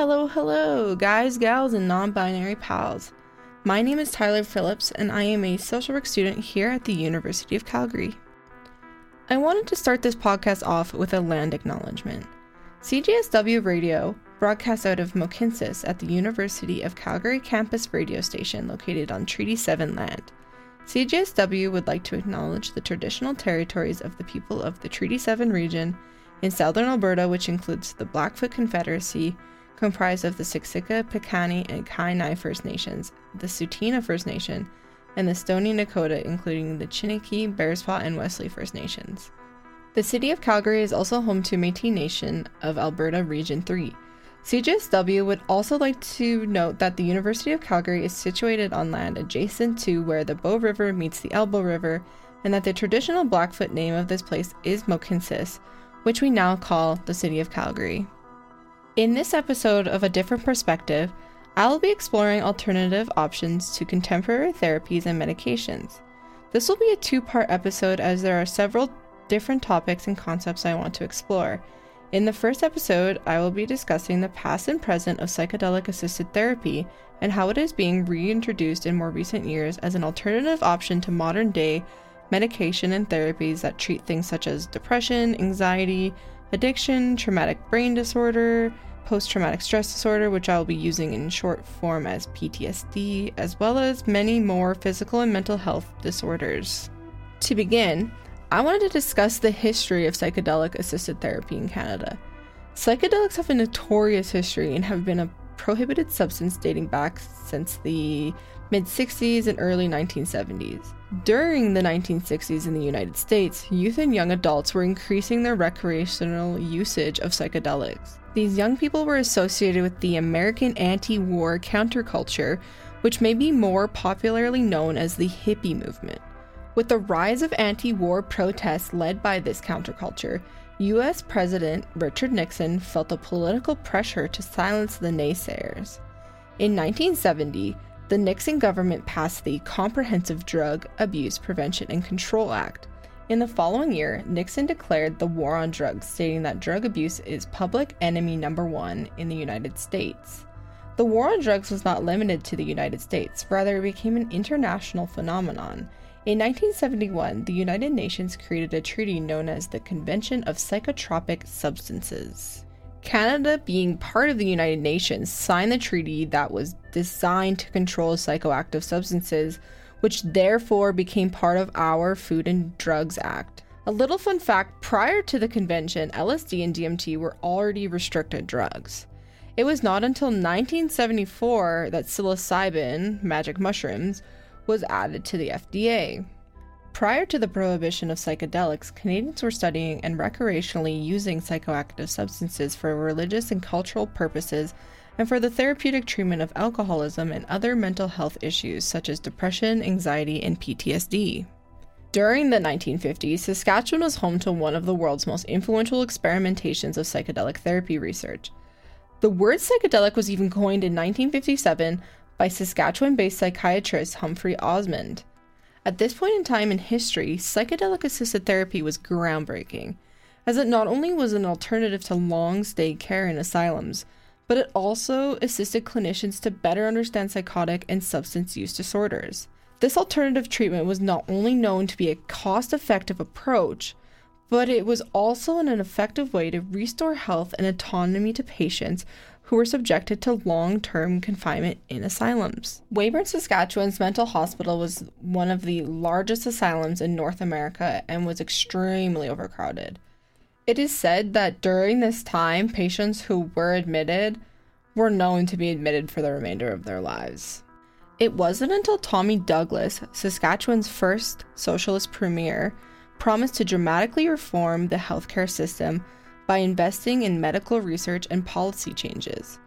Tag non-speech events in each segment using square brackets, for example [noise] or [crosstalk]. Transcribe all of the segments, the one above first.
Hello, hello, guys, gals, and non binary pals. My name is Tyler Phillips, and I am a social work student here at the University of Calgary. I wanted to start this podcast off with a land acknowledgement. CJSW Radio broadcasts out of Mohkinstsis at the University of Calgary campus radio station located on Treaty 7 land. CJSW would like to acknowledge the traditional territories of the people of the Treaty 7 region in southern Alberta, which includes the Blackfoot Confederacy, comprised of the Siksika, Piikani, and Kainai First Nations, the Tsuut'ina First Nation, and the Stoney Nakoda, including the Chiniki, Bearspaw, and Wesley First Nations. The city of Calgary is also home to Métis Nation of Alberta Region 3. CJSW would also like to note that the University of Calgary is situated on land adjacent to where the Bow River meets the Elbow River, and that the traditional Blackfoot name of this place is Mohkinstsis, which we now call the City of Calgary. In this episode of A Different Perspective, I will be exploring alternative options to contemporary therapies and medications. This will be a two part episode as there are several different topics and concepts I want to explore. In the first episode, I will be discussing the past and present of psychedelic assisted therapy and how it is being reintroduced in more recent years as an alternative option to modern day medication and therapies that treat things such as depression, anxiety, addiction, traumatic brain disorder, post traumatic stress disorder, which I will be using in short form as PTSD, as well as many more physical and mental health disorders. To begin, I wanted to discuss the history of psychedelic assisted therapy in Canada. Psychedelics have a notorious history and have been a prohibited substance dating back since the mid 60s and early 1970s. During the 1960s in the United States, youth and young adults were increasing their recreational usage of psychedelics. These young people were associated with the American anti war counterculture, which may be more popularly known as the hippie movement. With the rise of anti war protests led by this counterculture, US President Richard Nixon felt the political pressure to silence the naysayers. In 1970, the Nixon government passed the Comprehensive Drug Abuse Prevention and Control Act. In the following year, Nixon declared the war on drugs, stating that drug abuse is public enemy number one in the United States. The war on drugs was not limited to the United States, rather, it became an international phenomenon. In 1971, the United Nations created a treaty known as the Convention of Psychotropic Substances. Canada, being part of the United Nations, signed the treaty that was designed to control psychoactive substances, which therefore became part of our Food and Drugs Act. A little fun fact prior to the convention, LSD and DMT were already restricted drugs. It was not until 1974 that psilocybin, magic mushrooms, was added to the FDA. Prior to the prohibition of psychedelics, Canadians were studying and recreationally using psychoactive substances for religious and cultural purposes and for the therapeutic treatment of alcoholism and other mental health issues such as depression, anxiety, and PTSD. During the 1950s, Saskatchewan was home to one of the world's most influential experimentations of psychedelic therapy research. The word psychedelic was even coined in 1957 by Saskatchewan based psychiatrist Humphrey Osmond. At this point in time in history, psychedelic assisted therapy was groundbreaking, as it not only was an alternative to long stay care in asylums, but it also assisted clinicians to better understand psychotic and substance use disorders. This alternative treatment was not only known to be a cost effective approach, but it was also an effective way to restore health and autonomy to patients who were subjected to long term confinement in asylums. Weyburn, Saskatchewan's mental hospital was one of the largest asylums in North America and was extremely overcrowded. It is said that during this time, patients who were admitted were known to be admitted for the remainder of their lives. It wasn't until Tommy Douglas, Saskatchewan's first socialist premier, promised to dramatically reform the healthcare system by investing in medical research and policy changes.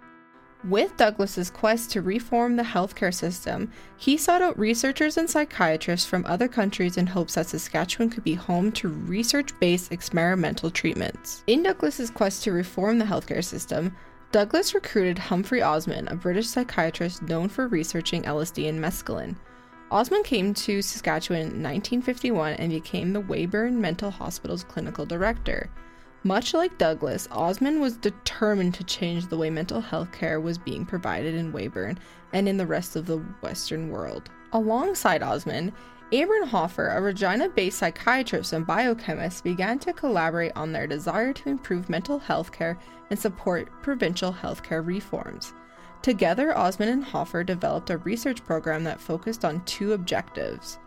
With Douglas's quest to reform the healthcare system, he sought out researchers and psychiatrists from other countries in hopes that Saskatchewan could be home to research-based experimental treatments. In Douglas's quest to reform the healthcare system, Douglas recruited Humphrey Osmond, a British psychiatrist known for researching LSD and mescaline. Osmond came to Saskatchewan in 1951 and became the Weyburn Mental Hospital's clinical director. Much like Douglas, Osmond was determined to change the way mental health care was being provided in Weyburn and in the rest of the Western world. Alongside Abram Hoffer, a Regina based psychiatrist and biochemist, began to collaborate on their desire to improve mental health care and support provincial healthcare reforms. Together, Osmond and Hoffer developed a research program that focused on two objectives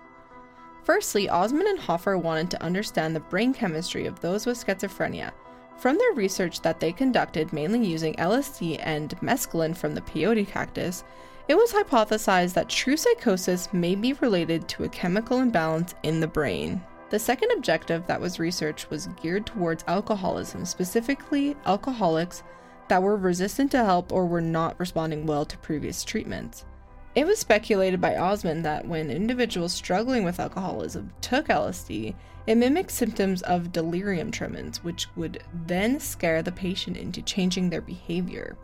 Firstly, Osmond and Hoffer wanted to understand the brain chemistry of those with schizophrenia. From their research that they conducted, mainly using LSD and mescaline from the peyote cactus, it was hypothesized that true psychosis may be related to a chemical imbalance in the brain. The second objective that was researched was geared towards alcoholism, specifically alcoholics that were resistant to help or were not responding well to previous treatments. It was speculated by Osmond that when individuals struggling with alcoholism took LSD, it mimicked symptoms of delirium tremens, which would then scare the patient into changing their behavior.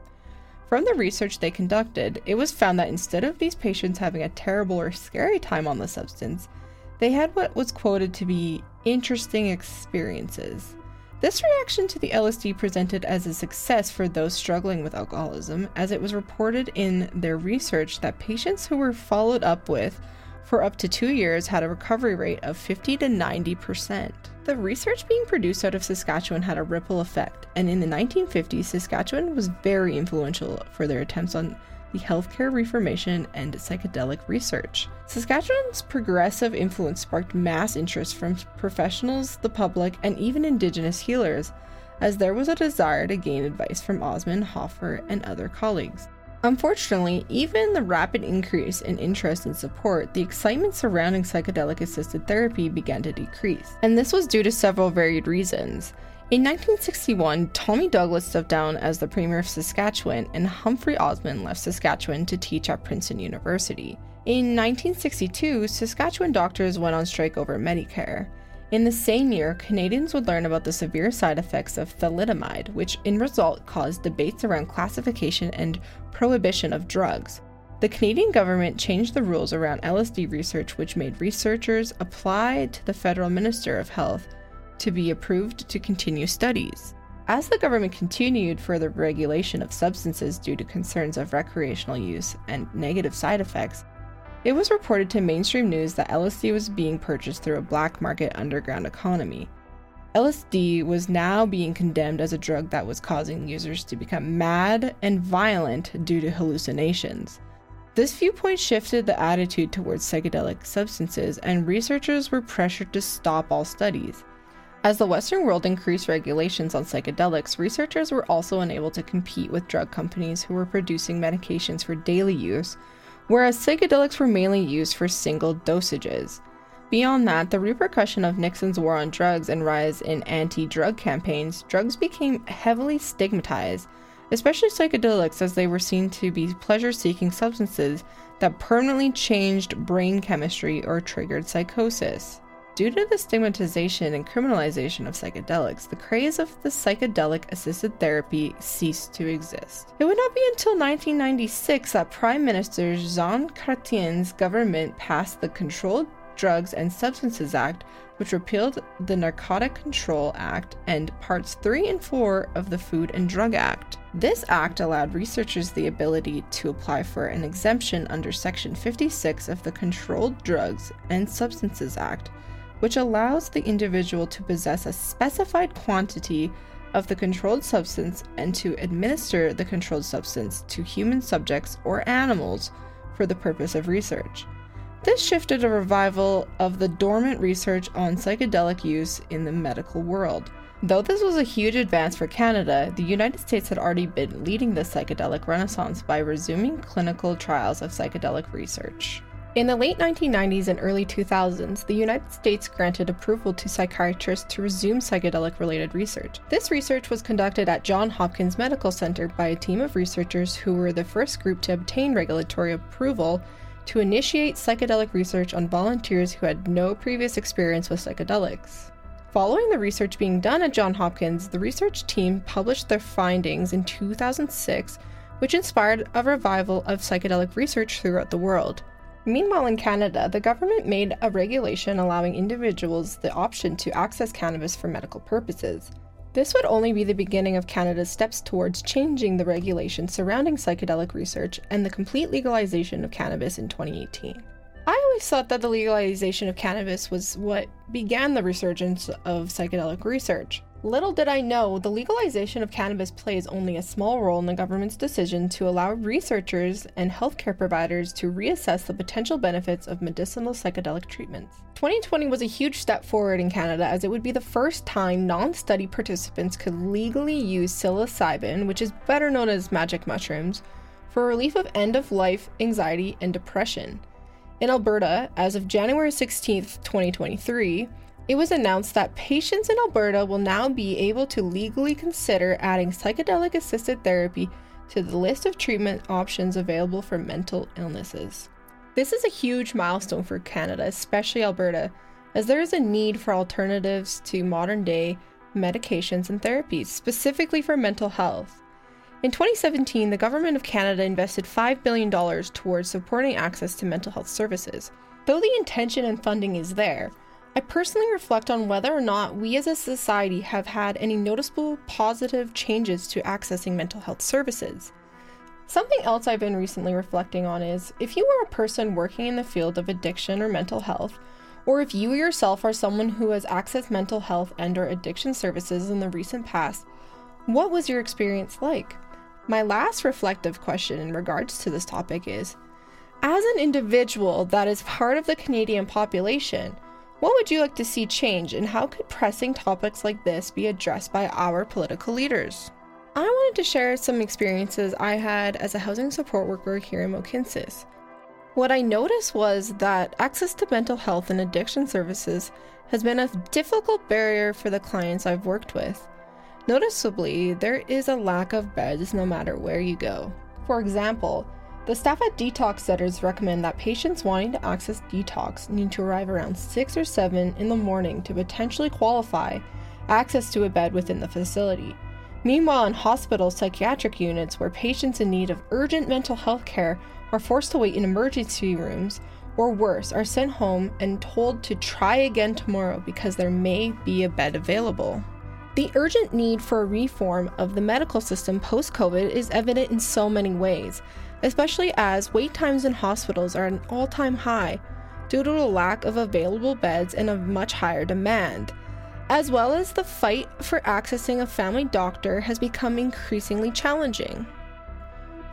From the research they conducted, it was found that instead of these patients having a terrible or scary time on the substance, they had what was quoted to be interesting experiences. This reaction to the LSD presented as a success for those struggling with alcoholism, as it was reported in their research that patients who were followed up with for up to two years had a recovery rate of 50 to 90%. The research being produced out of Saskatchewan had a ripple effect, and in the 1950s, Saskatchewan was very influential for their attempts on the healthcare reformation and psychedelic research. Saskatchewan's progressive influence sparked mass interest from professionals, the public, and even Indigenous healers, as there was a desire to gain advice from Osmond, Hoffer, and other colleagues. Unfortunately, even the rapid increase in interest and support, the excitement surrounding psychedelic assisted therapy began to decrease. And this was due to several varied reasons. In 1961, Tommy Douglas stepped down as the Premier of Saskatchewan, and Humphrey Osmond left Saskatchewan to teach at Princeton University. In 1962, Saskatchewan doctors went on strike over Medicare. In the same year, Canadians would learn about the severe side effects of thalidomide, which in result caused debates around classification and prohibition of drugs. The Canadian government changed the rules around LSD research, which made researchers apply to the federal minister of health to be approved to continue studies. As the government continued further regulation of substances due to concerns of recreational use and negative side effects, it was reported to mainstream news that LSD was being purchased through a black market underground economy. LSD was now being condemned as a drug that was causing users to become mad and violent due to hallucinations. This viewpoint shifted the attitude towards psychedelic substances, and researchers were pressured to stop all studies. As the Western world increased regulations on psychedelics, researchers were also unable to compete with drug companies who were producing medications for daily use, whereas psychedelics were mainly used for single dosages. Beyond that, the repercussion of Nixon's war on drugs and rise in anti drug campaigns, drugs became heavily stigmatized, especially psychedelics, as they were seen to be pleasure seeking substances that permanently changed brain chemistry or triggered psychosis. Due to the stigmatization and criminalization of psychedelics, the craze of the psychedelic assisted therapy ceased to exist. It would not be until 1996 that Prime Minister Jean Chrétien's government passed the Controlled Drugs and Substances Act, which repealed the Narcotic Control Act and Parts 3 and 4 of the Food and Drug Act. This act allowed researchers the ability to apply for an exemption under Section 56 of the Controlled Drugs and Substances Act which allows the individual to possess a specified quantity of the controlled substance and to administer the controlled substance to human subjects or animals for the purpose of research. This shifted a revival of the dormant research on psychedelic use in the medical world. Though this was a huge advance for Canada, the United States had already been leading the psychedelic renaissance by resuming clinical trials of psychedelic research. In the late 1990s and early 2000s, the United States granted approval to psychiatrists to resume psychedelic related research. This research was conducted at Johns Hopkins Medical Center by a team of researchers who were the first group to obtain regulatory approval to initiate psychedelic research on volunteers who had no previous experience with psychedelics. Following the research being done at Johns Hopkins, the research team published their findings in 2006, which inspired a revival of psychedelic research throughout the world. Meanwhile, in Canada, the government made a regulation allowing individuals the option to access cannabis for medical purposes. This would only be the beginning of Canada's steps towards changing the regulation surrounding psychedelic research and the complete legalization of cannabis in 2018. I always thought that the legalization of cannabis was what began the resurgence of psychedelic research. Little did I know, the legalization of cannabis plays only a small role in the government's decision to allow researchers and healthcare providers to reassess the potential benefits of medicinal psychedelic treatments. 2020 was a huge step forward in Canada as it would be the first time non study participants could legally use psilocybin, which is better known as magic mushrooms, for relief of end of life anxiety and depression. In Alberta, as of January 16, 2023, it was announced that patients in Alberta will now be able to legally consider adding psychedelic assisted therapy to the list of treatment options available for mental illnesses. This is a huge milestone for Canada, especially Alberta, as there is a need for alternatives to modern day medications and therapies, specifically for mental health. In 2017, the Government of Canada invested $5 billion towards supporting access to mental health services. Though the intention and funding is there, I personally reflect on whether or not we as a society have had any noticeable positive changes to accessing mental health services. Something else I've been recently reflecting on is if you are a person working in the field of addiction or mental health, or if you yourself are someone who has accessed mental health and or addiction services in the recent past, what was your experience like? My last reflective question in regards to this topic is as an individual that is part of the Canadian population, what would you like to see change, and how could pressing topics like this be addressed by our political leaders? I wanted to share some experiences I had as a housing support worker here in Mohkinstsis. What I noticed was that access to mental health and addiction services has been a difficult barrier for the clients I've worked with. Noticeably, there is a lack of beds no matter where you go. For example, the staff at detox centers recommend that patients wanting to access detox need to arrive around 6 or 7 in the morning to potentially qualify access to a bed within the facility. Meanwhile, in hospital psychiatric units where patients in need of urgent mental health care are forced to wait in emergency rooms, or worse, are sent home and told to try again tomorrow because there may be a bed available. The urgent need for a reform of the medical system post COVID is evident in so many ways, especially as wait times in hospitals are an all time high due to a lack of available beds and a much higher demand, as well as the fight for accessing a family doctor has become increasingly challenging.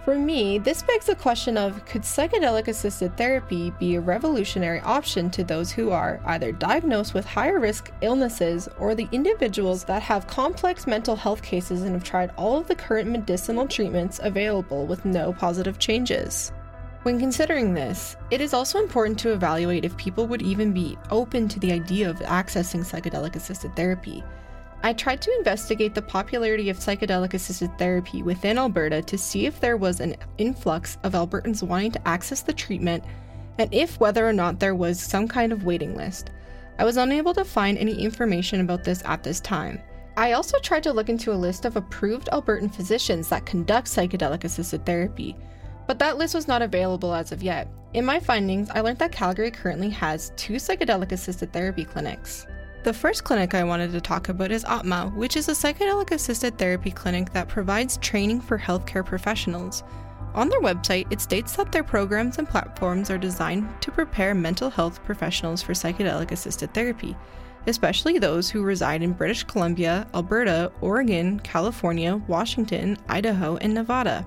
For me, this begs the question of could psychedelic assisted therapy be a revolutionary option to those who are either diagnosed with higher risk illnesses or the individuals that have complex mental health cases and have tried all of the current medicinal treatments available with no positive changes? When considering this, it is also important to evaluate if people would even be open to the idea of accessing psychedelic assisted therapy I tried to investigate the popularity of psychedelic assisted therapy within Alberta to see if there was an influx of Albertans wanting to access the treatment and if whether or not there was some kind of waiting list. I was unable to find any information about this at this time. I also tried to look into a list of approved Albertan physicians that conduct psychedelic assisted therapy, but that list was not available as of yet. In my findings, I learned that Calgary currently has two psychedelic assisted therapy clinics. The first clinic I wanted to talk about is Atma, which is a psychedelic assisted therapy clinic that provides training for healthcare professionals. On their website, it states that their programs and platforms are designed to prepare mental health professionals for psychedelic assisted therapy, especially those who reside in British Columbia, Alberta, Oregon, California, Washington, Idaho, and Nevada.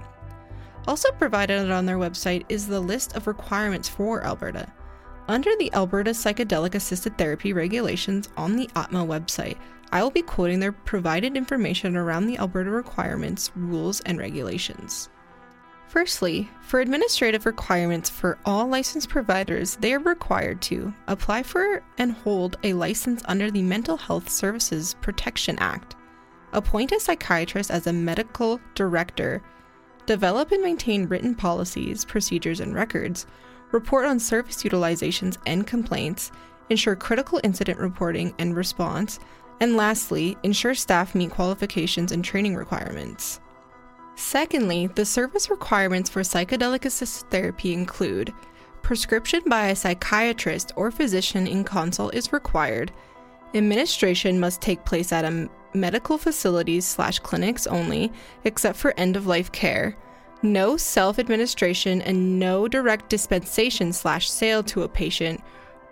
Also provided on their website is the list of requirements for Alberta. Under the Alberta Psychedelic Assisted Therapy regulations on the ATMA website, I will be quoting their provided information around the Alberta requirements, rules, and regulations. Firstly, for administrative requirements for all licensed providers, they are required to apply for and hold a license under the Mental Health Services Protection Act, appoint a psychiatrist as a medical director, develop and maintain written policies, procedures, and records, report on service utilizations and complaints, ensure critical incident reporting and response, and lastly, ensure staff meet qualifications and training requirements. Secondly, the service requirements for psychedelic assisted therapy include prescription by a psychiatrist or physician in consult is required, administration must take place at a medical facilities slash clinics only, except for end of life care, no self administration, and no direct dispensation slash sale to a patient.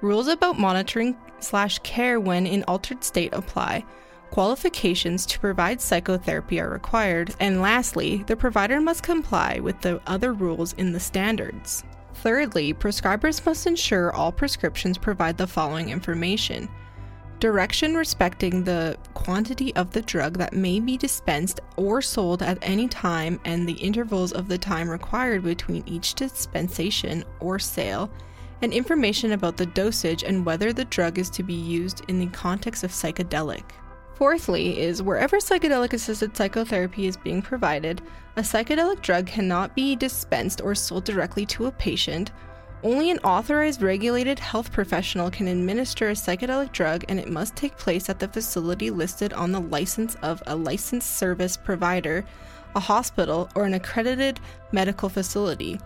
Rules about monitoring slash care when in altered state apply. Qualifications to provide psychotherapy are required. And lastly, the provider must comply with the other rules in the standards. Thirdly, prescribers must ensure all prescriptions provide the following information direction respecting the quantity of the drug that may be dispensed or sold at any time and the intervals of the time required between each dispensation or sale, and information about the dosage and whether the drug is to be used in the context of psychedelic. Fourthly, is wherever psychedelic assisted psychotherapy is being provided, a psychedelic drug cannot be dispensed or sold directly to a patient. Only an authorized regulated health professional can administer a psychedelic drug, and it must take place at the facility listed on the license of a licensed service provider, a hospital, or an accredited medical facility.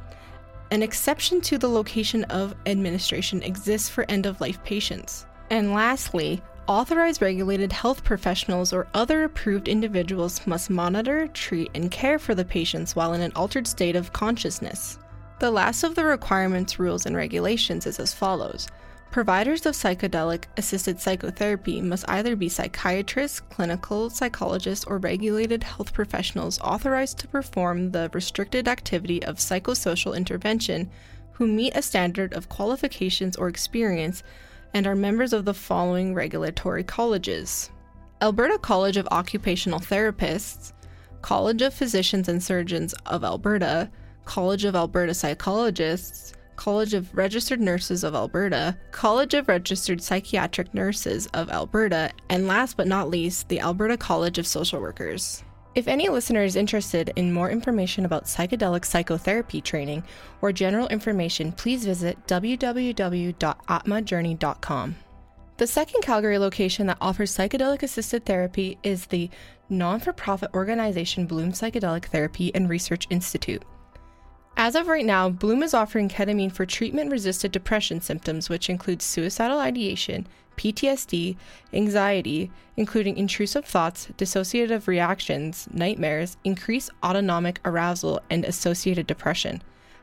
An exception to the location of administration exists for end of life patients. And lastly, Authorized regulated health professionals or other approved individuals must monitor, treat, and care for the patients while in an altered state of consciousness. The last of the requirements, rules, and regulations is as follows. Providers of psychedelic assisted psychotherapy must either be psychiatrists, clinical psychologists, or regulated health professionals authorized to perform the restricted activity of psychosocial intervention who meet a standard of qualifications or experience and are members of the following regulatory colleges Alberta College of Occupational Therapists, College of Physicians and Surgeons of Alberta, College of Alberta Psychologists, College of Registered Nurses of Alberta, College of Registered Psychiatric Nurses of Alberta, and last but not least, the Alberta College of Social Workers. If any listener is interested in more information about psychedelic psychotherapy training or general information, please visit www.atmajourney.com. The second Calgary location that offers psychedelic assisted therapy is the non for profit organization Bloom Psychedelic Therapy and Research Institute. As of right now, Bloom is offering ketamine for treatment resistant depression symptoms, which includes suicidal ideation, PTSD, anxiety, including intrusive thoughts, dissociative reactions, nightmares, increased autonomic arousal, and associated depression,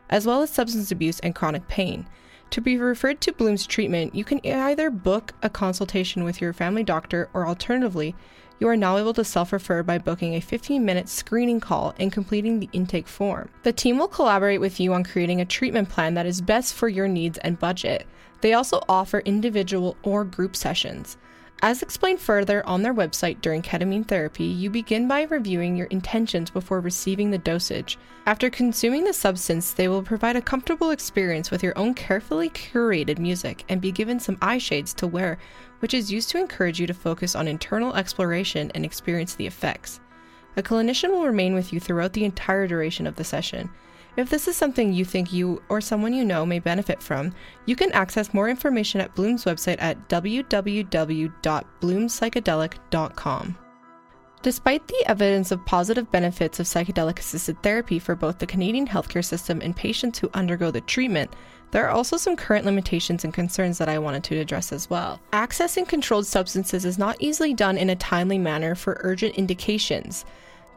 as well as substance abuse and chronic pain. To be referred to Bloom's treatment, you can either book a consultation with your family doctor or alternatively, you are now able to self refer by booking a 15 minute screening call and completing the intake form. The team will collaborate with you on creating a treatment plan that is best for your needs and budget. They also offer individual or group sessions. As explained further on their website during ketamine therapy, you begin by reviewing your intentions before receiving the dosage. After consuming the substance, they will provide a comfortable experience with your own carefully curated music and be given some eye shades to wear, which is used to encourage you to focus on internal exploration and experience the effects. A clinician will remain with you throughout the entire duration of the session. If this is something you think you or someone you know may benefit from, you can access more information at Bloom's website at www.bloompsychedelic.com. Despite the evidence of positive benefits of psychedelic assisted therapy for both the Canadian healthcare system and patients who undergo the treatment, there are also some current limitations and concerns that I wanted to address as well. Accessing controlled substances is not easily done in a timely manner for urgent indications.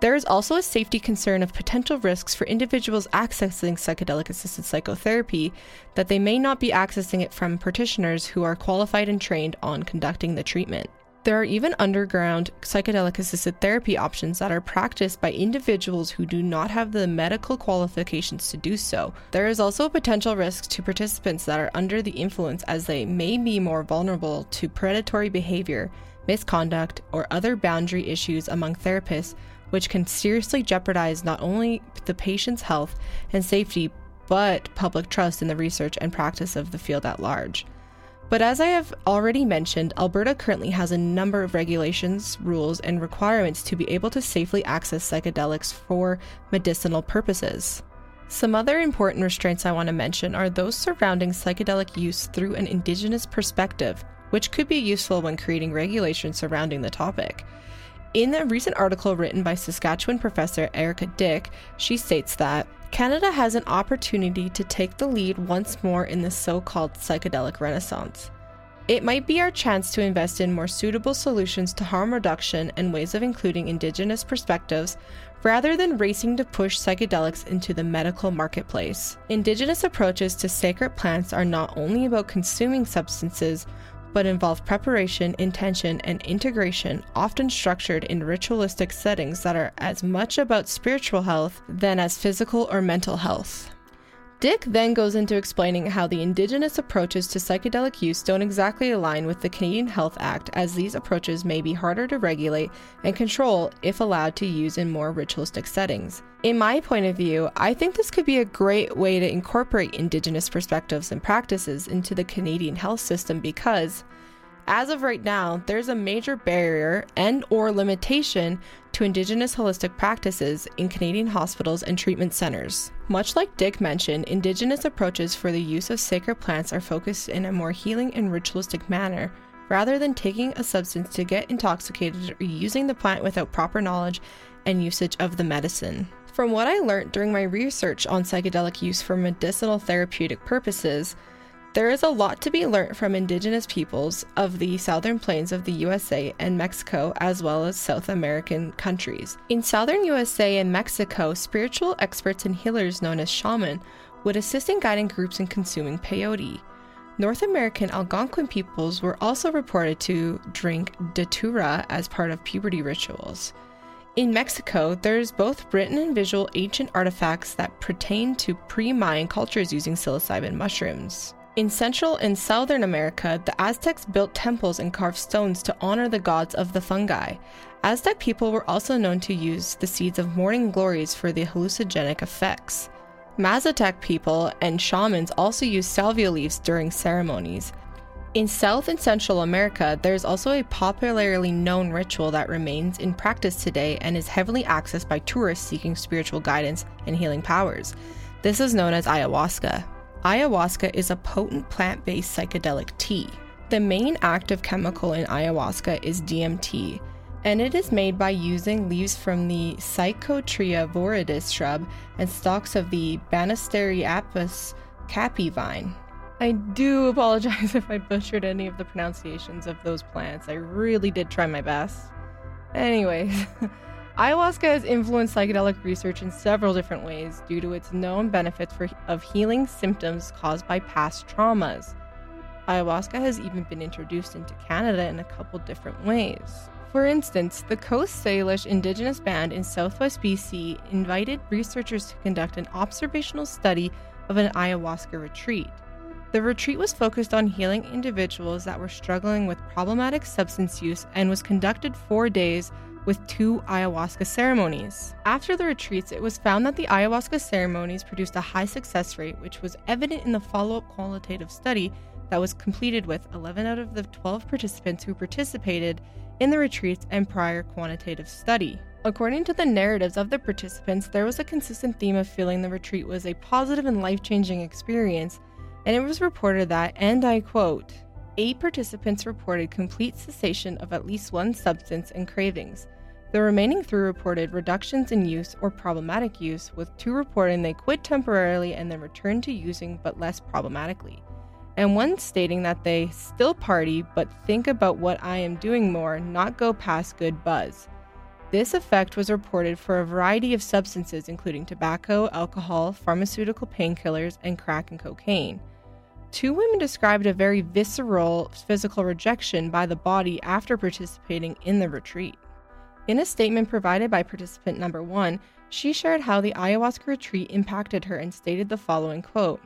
There is also a safety concern of potential risks for individuals accessing psychedelic assisted psychotherapy that they may not be accessing it from practitioners who are qualified and trained on conducting the treatment. There are even underground psychedelic assisted therapy options that are practiced by individuals who do not have the medical qualifications to do so. There is also a potential risk to participants that are under the influence as they may be more vulnerable to predatory behavior, misconduct, or other boundary issues among therapists which can seriously jeopardize not only the patient's health and safety, but public trust in the research and practice of the field at large. But as I have already mentioned, Alberta currently has a number of regulations, rules, and requirements to be able to safely access psychedelics for medicinal purposes. Some other important restraints I want to mention are those surrounding psychedelic use through an Indigenous perspective, which could be useful when creating regulations surrounding the topic. In a recent article written by Saskatchewan professor Erika Dyck, she states that Canada has an opportunity to take the lead once more in the so called psychedelic renaissance. It might be our chance to invest in more suitable solutions to harm reduction and ways of including Indigenous perspectives rather than racing to push psychedelics into the medical marketplace. Indigenous approaches to sacred plants are not only about consuming substances, but involve preparation, intention, and integration, often structured in ritualistic settings that are as much about spiritual health than as physical or mental health. Dyck then goes into explaining how the Indigenous approaches to psychedelic use don't exactly align with the Canadian Health Act, as these approaches may be harder to regulate and control if allowed to use in more ritualistic settings. In my point of view, I think this could be a great way to incorporate Indigenous perspectives and practices into the Canadian health system because as of right now, there's a major barrier and or limitation to indigenous holistic practices in Canadian hospitals and treatment centers. Much like Dyck mentioned, indigenous approaches for the use of sacred plants are focused in a more healing and ritualistic manner rather than taking a substance to get intoxicated or using the plant without proper knowledge and usage of the medicine. From what I learned during my research on psychedelic use for medicinal therapeutic purposes, there is a lot to be learned from indigenous peoples of the southern plains of the USA and Mexico, as well as South American countries. In southern USA and Mexico, spiritual experts and healers known as shaman would assist in guiding groups in consuming peyote. North American Algonquin peoples were also reported to drink datura as part of puberty rituals. In Mexico, there's both written and visual ancient artifacts that pertain to pre Mayan cultures using psilocybin mushrooms. In Central and Southern America, the Aztecs built temples and carved stones to honor the gods of the fungi. Aztec people were also known to use the seeds of morning glories for the hallucinogenic effects. Mazatec people and shamans also used salvia leaves during ceremonies. In South and Central America, there is also a popularly known ritual that remains in practice today and is heavily accessed by tourists seeking spiritual guidance and healing powers. This is known as ayahuasca. Ayahuasca is a potent plant based psychedelic tea. The main active chemical in ayahuasca is DMT, and it is made by using leaves from the Psychotria viridis shrub and stalks of the Banisteriopsis caapi vine. I do [laughs] apologize if I butchered any of the pronunciations of those plants. I really did try my best. Anyways, [laughs] Ayahuasca has influenced psychedelic research in several different ways due to its known benefits for, of healing symptoms caused by past traumas. Ayahuasca has even been introduced into Canada in a couple different ways. For instance, the Coast Salish Indigenous Band in southwest BC invited researchers to conduct an observational study of an ayahuasca retreat. The retreat was focused on healing individuals that were struggling with problematic substance use and was conducted four days with two ayahuasca ceremonies. After the retreats, it was found that the ayahuasca ceremonies produced a high success rate, which was evident in the follow up qualitative study that was completed with 11 out of the 12 participants who participated in the retreats and prior quantitative study. According to the narratives of the participants, there was a consistent theme of feeling the retreat was a positive and life changing experience, and it was reported that, and I quote, Eight participants reported complete cessation of at least one substance and cravings. The remaining three reported reductions in use or problematic use, with two reporting they quit temporarily and then returned to using but less problematically, and one stating that they still party but think about what I am doing more, not go past good buzz. This effect was reported for a variety of substances, including tobacco, alcohol, pharmaceutical painkillers, and crack and cocaine. Two women described a very visceral physical rejection by the body after participating in the retreat. In a statement provided by participant number one, she shared how the ayahuasca retreat impacted her and stated the following quote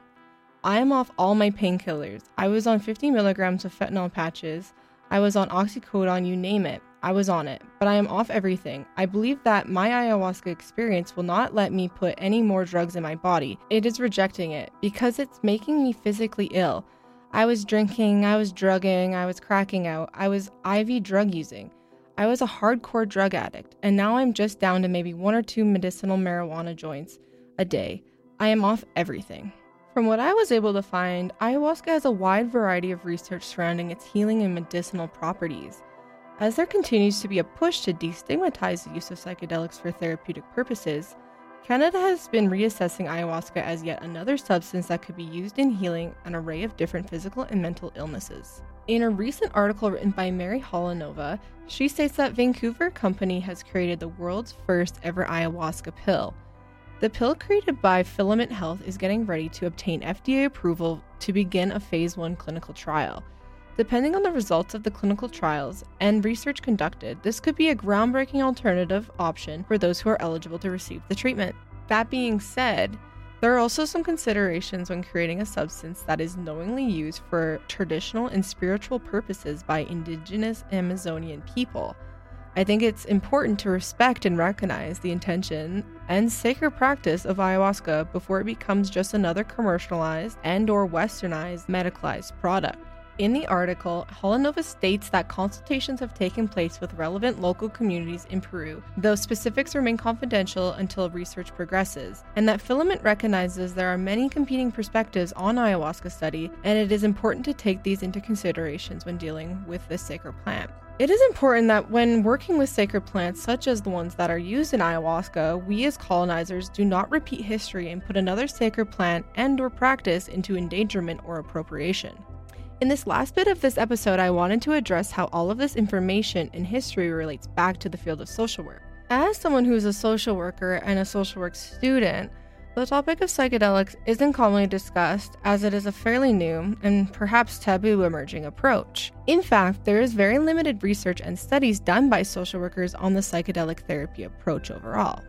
I am off all my painkillers. I was on 50 milligrams of fentanyl patches. I was on oxycodone, you name it. I was on it, but I am off everything. I believe that my ayahuasca experience will not let me put any more drugs in my body. It is rejecting it because it's making me physically ill. I was drinking, I was drugging, I was cracking out, I was IV drug using. I was a hardcore drug addict, and now I'm just down to maybe one or two medicinal marijuana joints a day. I am off everything. From what I was able to find, ayahuasca has a wide variety of research surrounding its healing and medicinal properties. As there continues to be a push to destigmatize the use of psychedelics for therapeutic purposes, Canada has been reassessing ayahuasca as yet another substance that could be used in healing an array of different physical and mental illnesses. In a recent article written by Mary Holanova, she states that Vancouver Company has created the world's first ever ayahuasca pill. The pill created by Filament Health is getting ready to obtain FDA approval to begin a phase 1 clinical trial. Depending on the results of the clinical trials and research conducted, this could be a groundbreaking alternative option for those who are eligible to receive the treatment. That being said, there are also some considerations when creating a substance that is knowingly used for traditional and spiritual purposes by indigenous Amazonian people. I think it's important to respect and recognize the intention and sacred practice of ayahuasca before it becomes just another commercialized and or westernized medicalized product. In the article, Holanova states that consultations have taken place with relevant local communities in Peru, though specifics remain confidential until research progresses, and that Filament recognizes there are many competing perspectives on ayahuasca study, and it is important to take these into considerations when dealing with this sacred plant. It is important that when working with sacred plants such as the ones that are used in ayahuasca, we as colonizers do not repeat history and put another sacred plant and or practice into endangerment or appropriation. In this last bit of this episode, I wanted to address how all of this information and history relates back to the field of social work. As someone who's a social worker and a social work student, the topic of psychedelics isn't commonly discussed as it is a fairly new and perhaps taboo emerging approach. In fact, there is very limited research and studies done by social workers on the psychedelic therapy approach overall.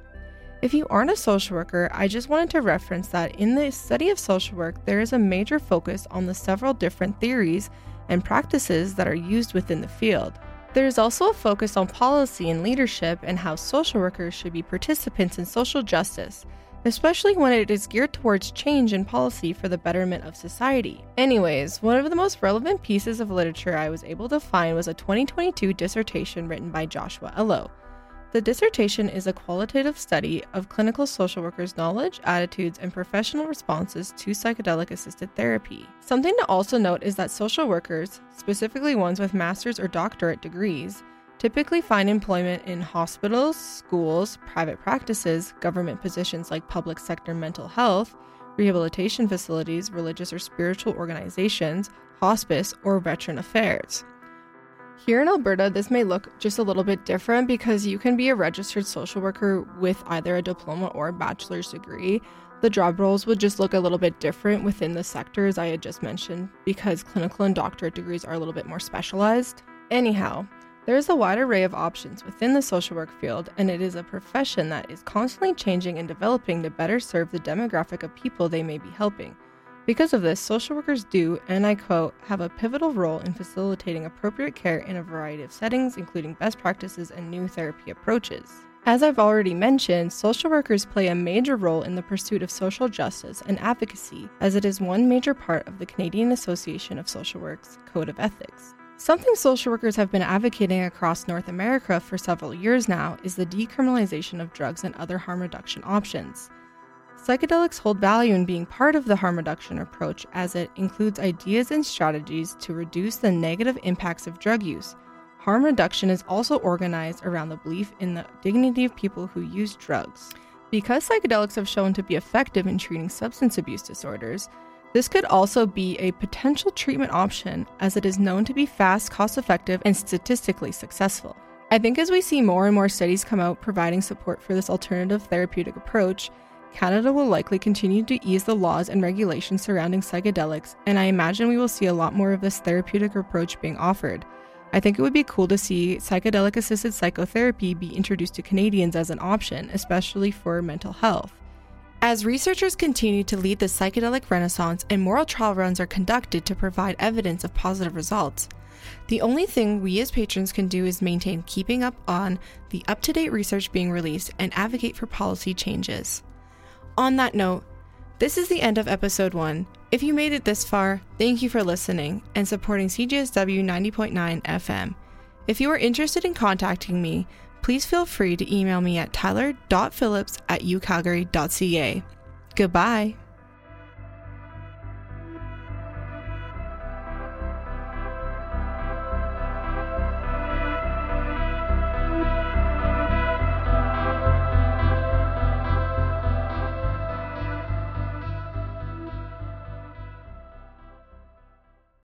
If you aren't a social worker, I just wanted to reference that in the study of social work, there is a major focus on the several different theories and practices that are used within the field. There is also a focus on policy and leadership and how social workers should be participants in social justice, especially when it is geared towards change in policy for the betterment of society. Anyways, one of the most relevant pieces of literature I was able to find was a 2022 dissertation written by Joshua Ello. The dissertation is a qualitative study of clinical social workers' knowledge, attitudes, and professional responses to psychedelic assisted therapy. Something to also note is that social workers, specifically ones with master's or doctorate degrees, typically find employment in hospitals, schools, private practices, government positions like public sector mental health, rehabilitation facilities, religious or spiritual organizations, hospice, or veteran affairs. Here in Alberta, this may look just a little bit different because you can be a registered social worker with either a diploma or a bachelor's degree. The job roles would just look a little bit different within the sectors I had just mentioned because clinical and doctorate degrees are a little bit more specialized. Anyhow, there is a wide array of options within the social work field, and it is a profession that is constantly changing and developing to better serve the demographic of people they may be helping. Because of this, social workers do, and I quote, have a pivotal role in facilitating appropriate care in a variety of settings, including best practices and new therapy approaches. As I've already mentioned, social workers play a major role in the pursuit of social justice and advocacy, as it is one major part of the Canadian Association of Social Work's Code of Ethics. Something social workers have been advocating across North America for several years now is the decriminalization of drugs and other harm reduction options. Psychedelics hold value in being part of the harm reduction approach as it includes ideas and strategies to reduce the negative impacts of drug use. Harm reduction is also organized around the belief in the dignity of people who use drugs. Because psychedelics have shown to be effective in treating substance abuse disorders, this could also be a potential treatment option as it is known to be fast, cost effective, and statistically successful. I think as we see more and more studies come out providing support for this alternative therapeutic approach, Canada will likely continue to ease the laws and regulations surrounding psychedelics, and I imagine we will see a lot more of this therapeutic approach being offered. I think it would be cool to see psychedelic assisted psychotherapy be introduced to Canadians as an option, especially for mental health. As researchers continue to lead the psychedelic renaissance and moral trial runs are conducted to provide evidence of positive results, the only thing we as patrons can do is maintain keeping up on the up to date research being released and advocate for policy changes. On that note, this is the end of episode 1. If you made it this far, thank you for listening and supporting CJSW 90.9 FM. If you are interested in contacting me, please feel free to email me at tyler.phillips at ucalgary.ca. Goodbye.